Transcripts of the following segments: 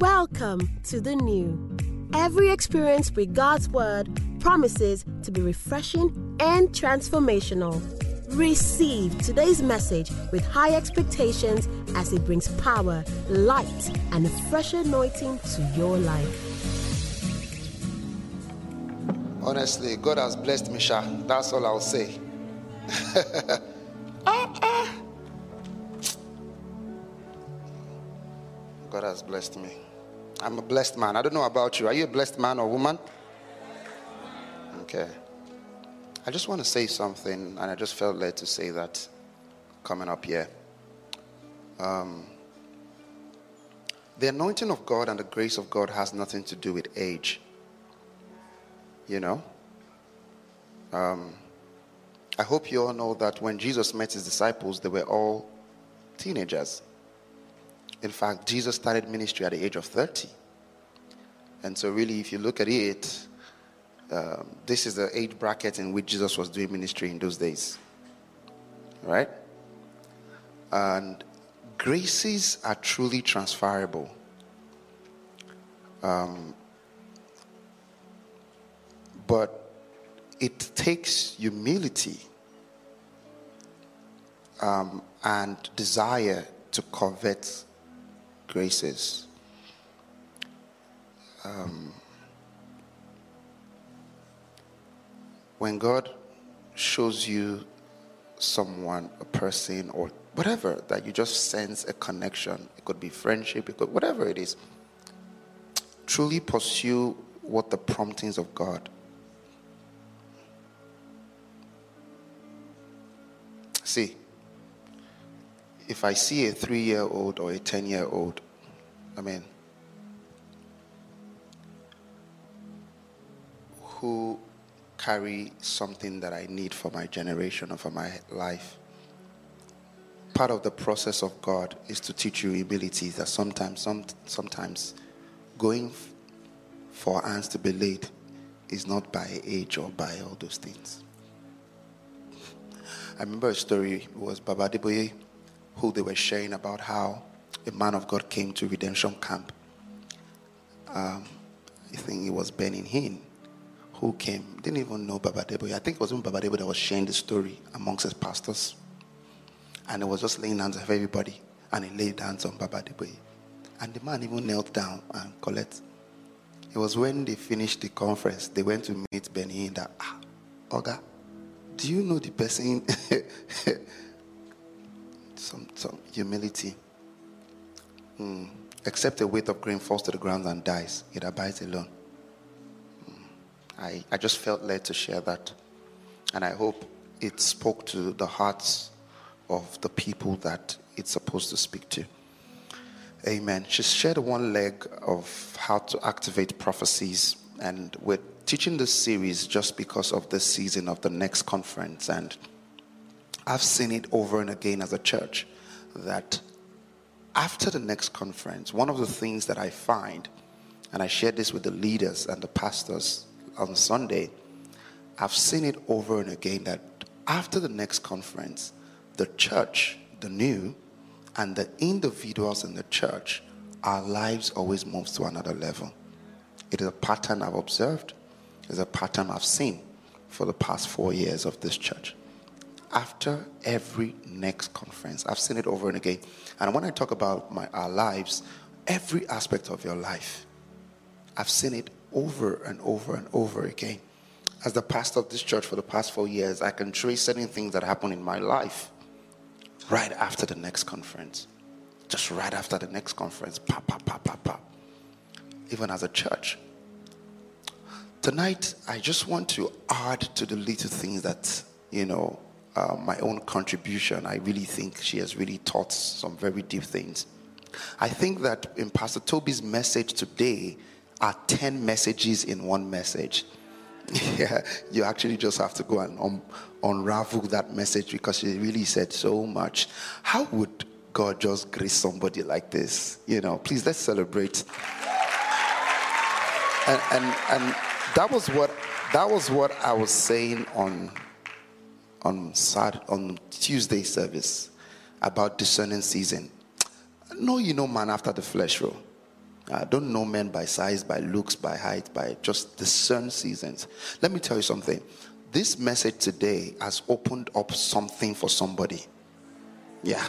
Welcome to the new. Every experience with God's Word promises to be refreshing and transformational. Receive today's message with high expectations as it brings power, light, and a fresh anointing to your life. Honestly, God has blessed me, Sha. That's all I'll say. blessed me. I'm a blessed man. I don't know about you. Are you a blessed man or woman? Okay. I just want to say something, and I just felt led to say that coming up here. Um, the anointing of God and the grace of God has nothing to do with age. You know? Um, I hope you all know that when Jesus met his disciples, they were all teenagers. In fact, Jesus started ministry at the age of 30. And so, really, if you look at it, um, this is the age bracket in which Jesus was doing ministry in those days. Right? And graces are truly transferable. Um, but it takes humility um, and desire to covet graces. Um, when God shows you someone, a person, or whatever that you just sense a connection, it could be friendship, it could whatever it is. Truly pursue what the promptings of God. See, if I see a three year old or a 10 year old, I mean, who carry something that I need for my generation or for my life. Part of the process of God is to teach you ability that sometimes, some, sometimes going for hands to be laid is not by age or by all those things. I remember a story, it was Baba Adeboye who they were sharing about how a man of God came to redemption camp. Um, I think it was Benny Hinn who came. Didn't even know Baba Adeboye. I think it was even Baba Adeboye that was sharing the story amongst his pastors. And it was just laying hands on everybody. And he laid hands on Baba Adeboye. And the man even knelt down and collect. It was when they finished the conference, they went to meet Benny Hinn that, ah, Oga, do you know the person some, some humility. Mm. Except a weight of grain falls to the ground and dies, it abides alone. Mm. I, I just felt led to share that. And I hope it spoke to the hearts of the people that it's supposed to speak to. Amen. She shared one leg of how to activate prophecies, and we're teaching this series just because of the season of the next conference. And I've seen it over and again as a church that after the next conference, one of the things that I find, and I shared this with the leaders and the pastors on Sunday, I've seen it over and again that after the next conference, the church, the new, and the individuals in the church, our lives always moves to another level. It is a pattern I've observed, it's a pattern I've seen for the past four years of this church after every next conference. I've seen it over and again. And when I talk about my, our lives, every aspect of your life, I've seen it over and over and over again. As the pastor of this church for the past four years, I can trace certain things that happen in my life right after the next conference. Just right after the next conference. Pop, pop, pop, pop, pop. Even as a church. Tonight, I just want to add to the little things that, you know, uh, my own contribution, I really think she has really taught some very deep things. I think that in Pastor Toby's message today are 10 messages in one message. yeah, you actually just have to go and un- unravel that message because she really said so much. How would God just grace somebody like this? You know, please let's celebrate. And, and, and that was what that was what I was saying on on Saturday, on Tuesday service about discerning season. No, you know man after the flesh, bro. I don't know men by size, by looks, by height, by just discern seasons. Let me tell you something. This message today has opened up something for somebody. Yeah.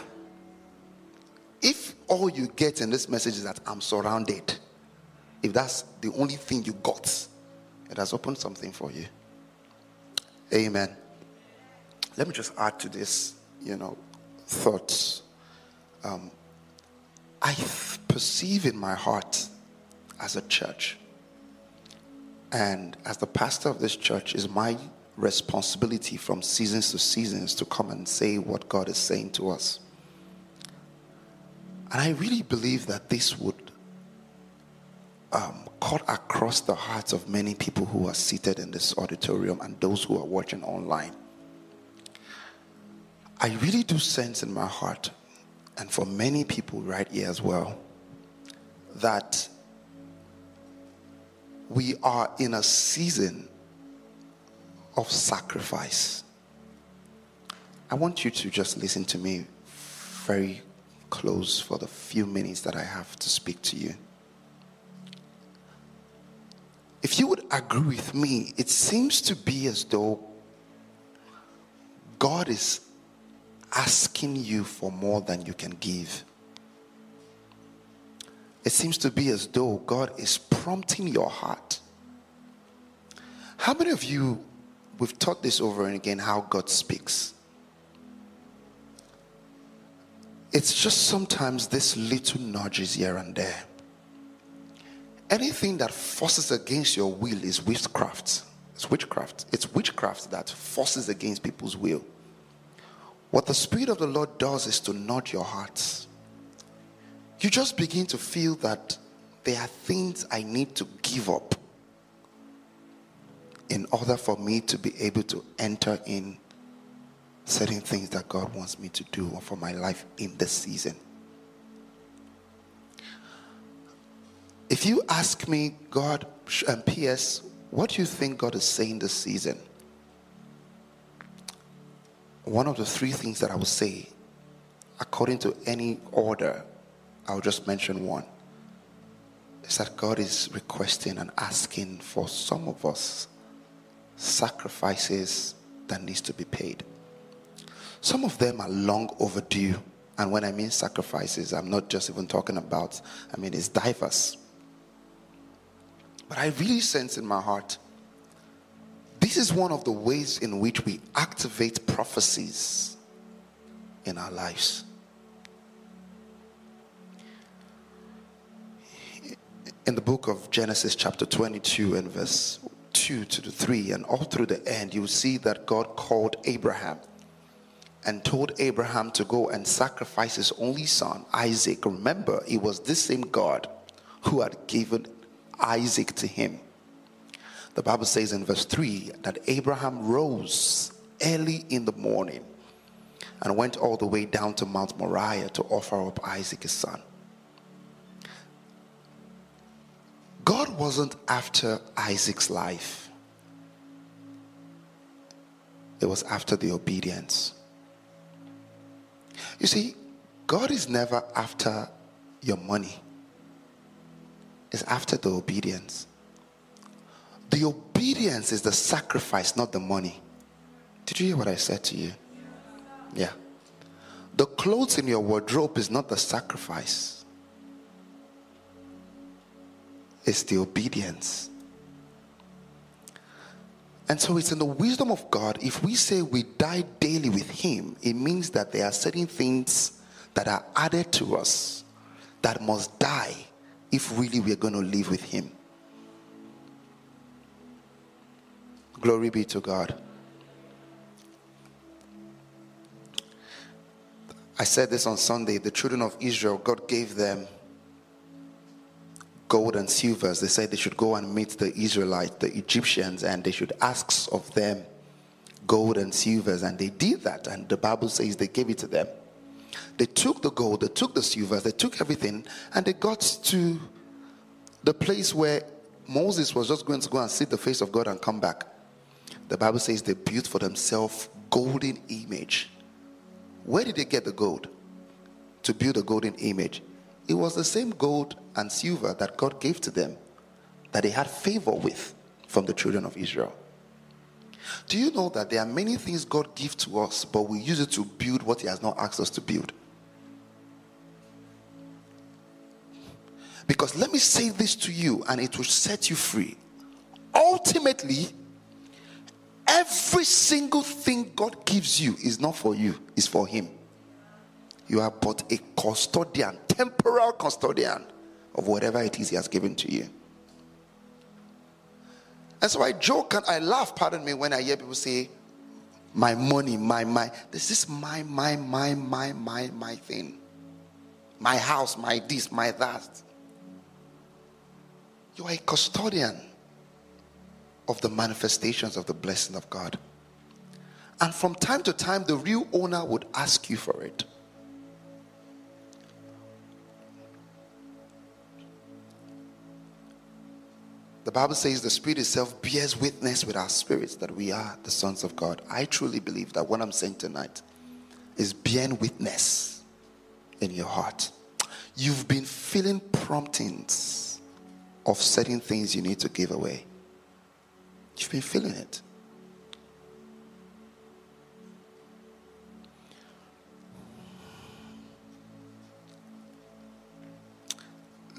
If all you get in this message is that I'm surrounded, if that's the only thing you got, it has opened something for you. Amen. Let me just add to this, you know, thoughts. Um, I perceive in my heart as a church and as the pastor of this church is my responsibility from seasons to seasons to come and say what God is saying to us. And I really believe that this would um, cut across the hearts of many people who are seated in this auditorium and those who are watching online. I really do sense in my heart, and for many people right here as well, that we are in a season of sacrifice. I want you to just listen to me very close for the few minutes that I have to speak to you. If you would agree with me, it seems to be as though God is asking you for more than you can give. It seems to be as though God is prompting your heart. How many of you, we've taught this over and again, how God speaks? It's just sometimes this little nudges here and there. Anything that forces against your will is witchcraft. It's witchcraft. It's witchcraft that forces against people's will. What the Spirit of the Lord does is to nudge your hearts. You just begin to feel that there are things I need to give up in order for me to be able to enter in certain things that God wants me to do for my life in this season. If you ask me, God, and um, P.S., what do you think God is saying this season? One of the three things that I would say, according to any order, I'll just mention one, is that God is requesting and asking for some of us sacrifices that needs to be paid. Some of them are long overdue. And when I mean sacrifices, I'm not just even talking about, I mean, it's diverse. But I really sense in my heart this is one of the ways in which we activate prophecies in our lives. In the book of Genesis, chapter 22, and verse 2 to the 3, and all through the end, you see that God called Abraham and told Abraham to go and sacrifice his only son, Isaac. Remember, it was this same God who had given Isaac to him. The Bible says in verse 3 that Abraham rose early in the morning and went all the way down to Mount Moriah to offer up Isaac his son. God wasn't after Isaac's life, it was after the obedience. You see, God is never after your money is after the obedience. The obedience is the sacrifice, not the money. Did you hear what I said to you? Yeah. The clothes in your wardrobe is not the sacrifice, it's the obedience. And so it's in the wisdom of God. If we say we die daily with Him, it means that there are certain things that are added to us that must die if really we're going to live with Him. Glory be to God. I said this on Sunday. The children of Israel, God gave them gold and silvers. They said they should go and meet the Israelites, the Egyptians, and they should ask of them gold and silvers. And they did that. And the Bible says they gave it to them. They took the gold, they took the silver, they took everything, and they got to the place where Moses was just going to go and see the face of God and come back. The Bible says they built for themselves golden image. Where did they get the gold to build a golden image? it was the same gold and silver that God gave to them that they had favor with from the children of Israel. Do you know that there are many things God gives to us, but we use it to build what He has not asked us to build? Because let me say this to you, and it will set you free. Ultimately, every single thing God gives you is not for you, it's for Him. You are but a custodian, temporal custodian of whatever it is He has given to you. And so I joke and I laugh, pardon me, when I hear people say, my money, my, my, this is my, my, my, my, my, my thing. My house, my this, my that. You are a custodian of the manifestations of the blessing of God. And from time to time, the real owner would ask you for it. The Bible says the Spirit itself bears witness with our spirits that we are the sons of God. I truly believe that what I'm saying tonight is bearing witness in your heart. You've been feeling promptings of certain things you need to give away. You've been feeling it.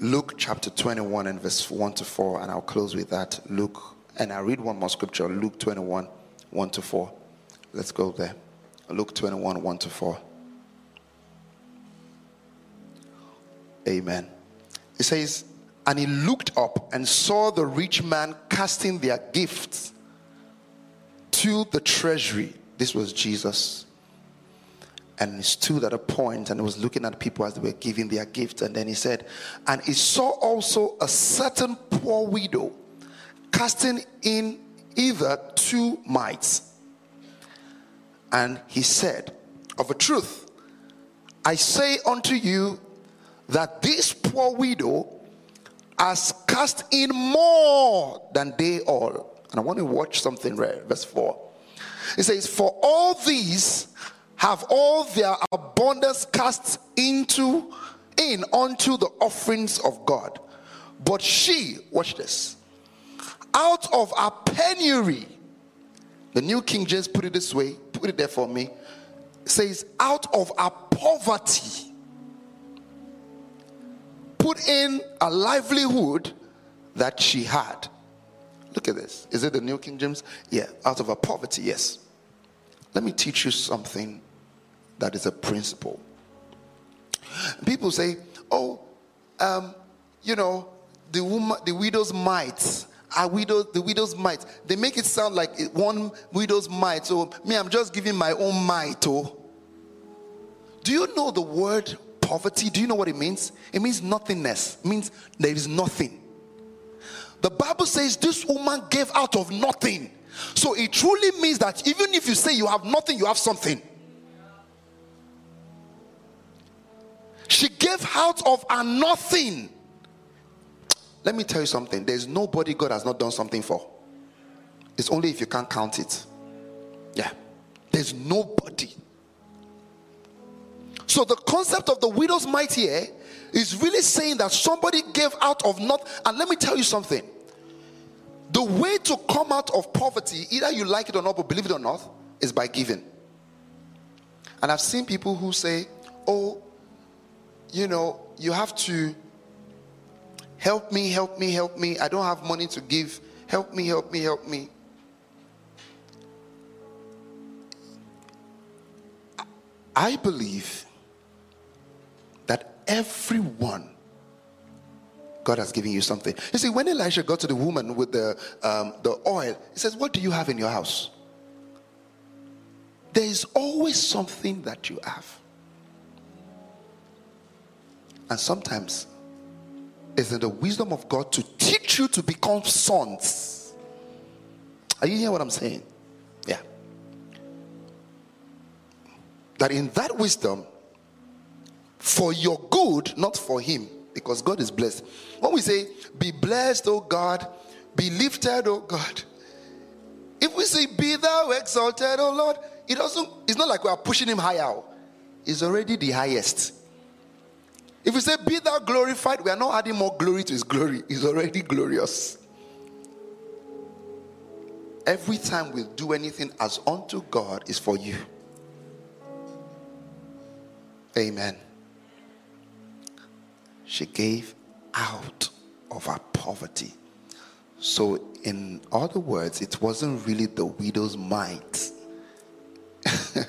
Luke chapter 21 and verse 1 to 4, and I'll close with that. Luke, and I'll read one more scripture Luke 21 1 to 4. Let's go there. Luke 21 1 to 4. Amen. It says, And he looked up and saw the rich man casting their gifts to the treasury. This was Jesus and he stood at a point and was looking at people as they were giving their gifts. And then he said, And he saw also a certain poor widow casting in either two mites. And he said, Of a truth, I say unto you that this poor widow has cast in more than they all. And I want to watch something rare. Verse 4. It says, For all these have all their abundance cast into in unto the offerings of God. But she, watch this, out of a penury, the New King James put it this way, put it there for me, says, out of a poverty, put in a livelihood that she had. Look at this. Is it the New King James? Yeah, out of a poverty, yes. Let me teach you something that is a principle. People say, oh, um, you know, the woman, the widow's mites are widows, the widow's mite. They make it sound like one widow's mite. So me, I'm just giving my own mite. Oh. Do you know the word poverty? Do you know what it means? It means nothingness. It means there is nothing. The Bible says this woman gave out of nothing. So it truly means that even if you say you have nothing, you have something. She gave out of a nothing. Let me tell you something. There's nobody God has not done something for. It's only if you can't count it. Yeah. There's nobody. So the concept of the widow's mite here is really saying that somebody gave out of not. And let me tell you something. The way to come out of poverty, either you like it or not, but believe it or not, is by giving. And I've seen people who say, Oh, you know, you have to help me, help me, help me. I don't have money to give. Help me, help me, help me. I believe everyone God has given you something. You see, when Elisha got to the woman with the um, the oil, he says, "What do you have in your house?" There is always something that you have. And sometimes it's in the wisdom of God to teach you to become sons. Are you hearing what I'm saying? Yeah. That in that wisdom, for your good, not for him, because God is blessed. When we say, Be blessed, oh God, be lifted, oh God. If we say, Be thou exalted, oh Lord, it also it's not like we are pushing him higher. He's already the highest. If we say, Be thou glorified, we are not adding more glory to his glory. He's already glorious. Every time we do anything as unto God is for you. Amen. She gave out of her poverty. So, in other words, it wasn't really the widow's mite.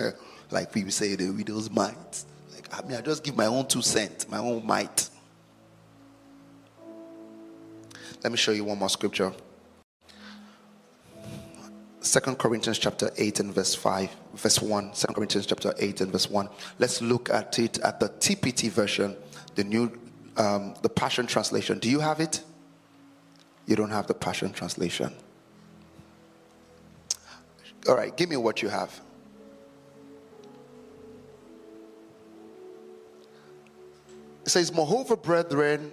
like people say, the widow's mite. Like, I mean, I just give my own two cents, my own mite. Let me show you one more scripture. Second Corinthians chapter 8 and verse 5, verse 1. Second Corinthians chapter 8 and verse 1. Let's look at it at the TPT version, the new, um, the Passion Translation. Do you have it? You don't have the Passion Translation. All right, give me what you have. It says, Moreover, brethren,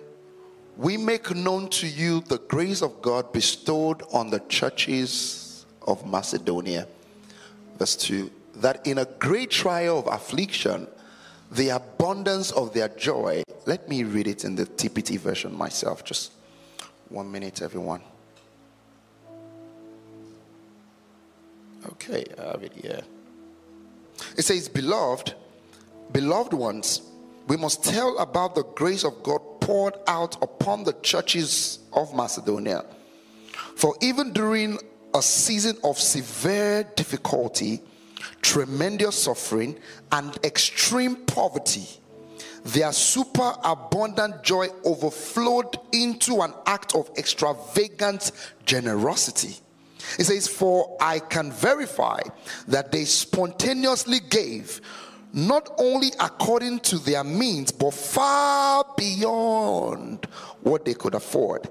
we make known to you the grace of God bestowed on the churches of Macedonia. Verse 2 that in a great trial of affliction, the abundance of their joy. Let me read it in the TPT version myself. Just one minute, everyone. Okay, I have it here. It says, Beloved, beloved ones, we must tell about the grace of God poured out upon the churches of Macedonia. For even during a season of severe difficulty, tremendous suffering, and extreme poverty, their super abundant joy overflowed into an act of extravagant generosity. It says, For I can verify that they spontaneously gave, not only according to their means, but far beyond what they could afford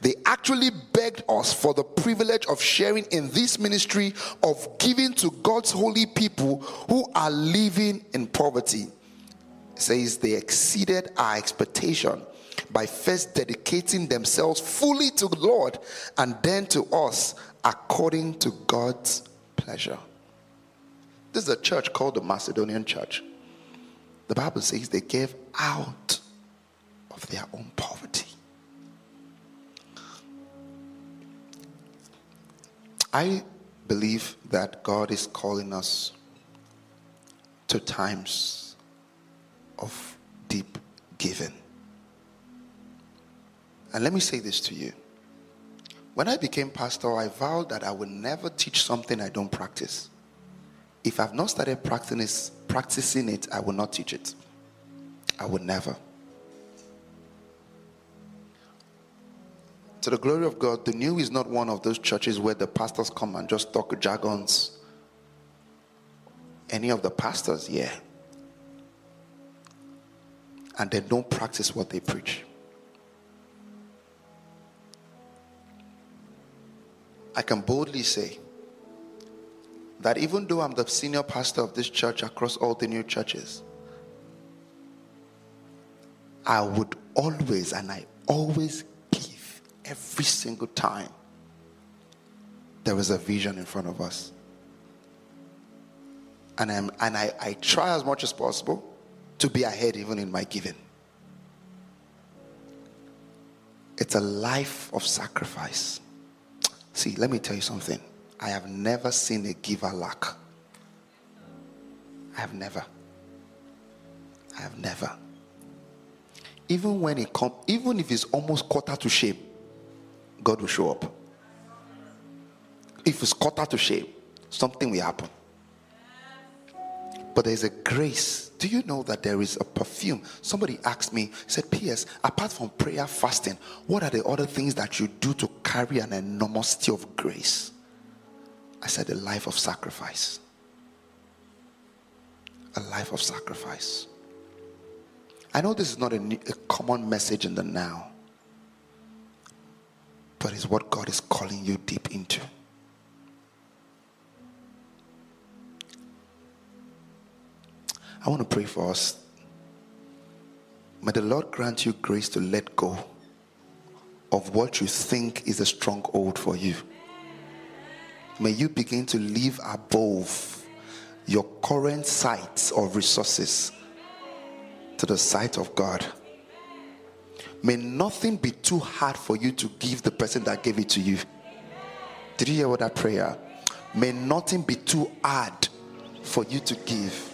they actually begged us for the privilege of sharing in this ministry of giving to God's holy people who are living in poverty. Says they exceeded our expectation by first dedicating themselves fully to the Lord and then to us according to God's pleasure. This is a church called the Macedonian Church. The Bible says they gave out of their own poverty. I believe that God is calling us to times of deep giving. And let me say this to you. When I became pastor, I vowed that I would never teach something I don't practice. If I've not started practicing it, I will not teach it. I would never. To the glory of God, the new is not one of those churches where the pastors come and just talk jargons. Any of the pastors, yeah. And they don't practice what they preach. I can boldly say that even though I'm the senior pastor of this church across all the new churches, I would always and I always give every single time there is a vision in front of us. And, I'm, and I, I try as much as possible to be ahead even in my giving. It's a life of sacrifice. See, let me tell you something. I have never seen a giver lack. I have never. I have never. Even when it comes, even if it's almost quarter to shame, God will show up. If it's quarter to shame, something will happen. But there's a grace. Do you know that there is a perfume? Somebody asked me, said, P.S., apart from prayer, fasting, what are the other things that you do to carry an enormity of grace? I said, a life of sacrifice. A life of sacrifice. I know this is not a, a common message in the now but it's what God is calling you deep into. I want to pray for us. May the Lord grant you grace to let go of what you think is a stronghold for you. May you begin to live above your current sights of resources to the sight of God May nothing be too hard for you to give the person that gave it to you. Did you hear what that prayer? May nothing be too hard for you to give.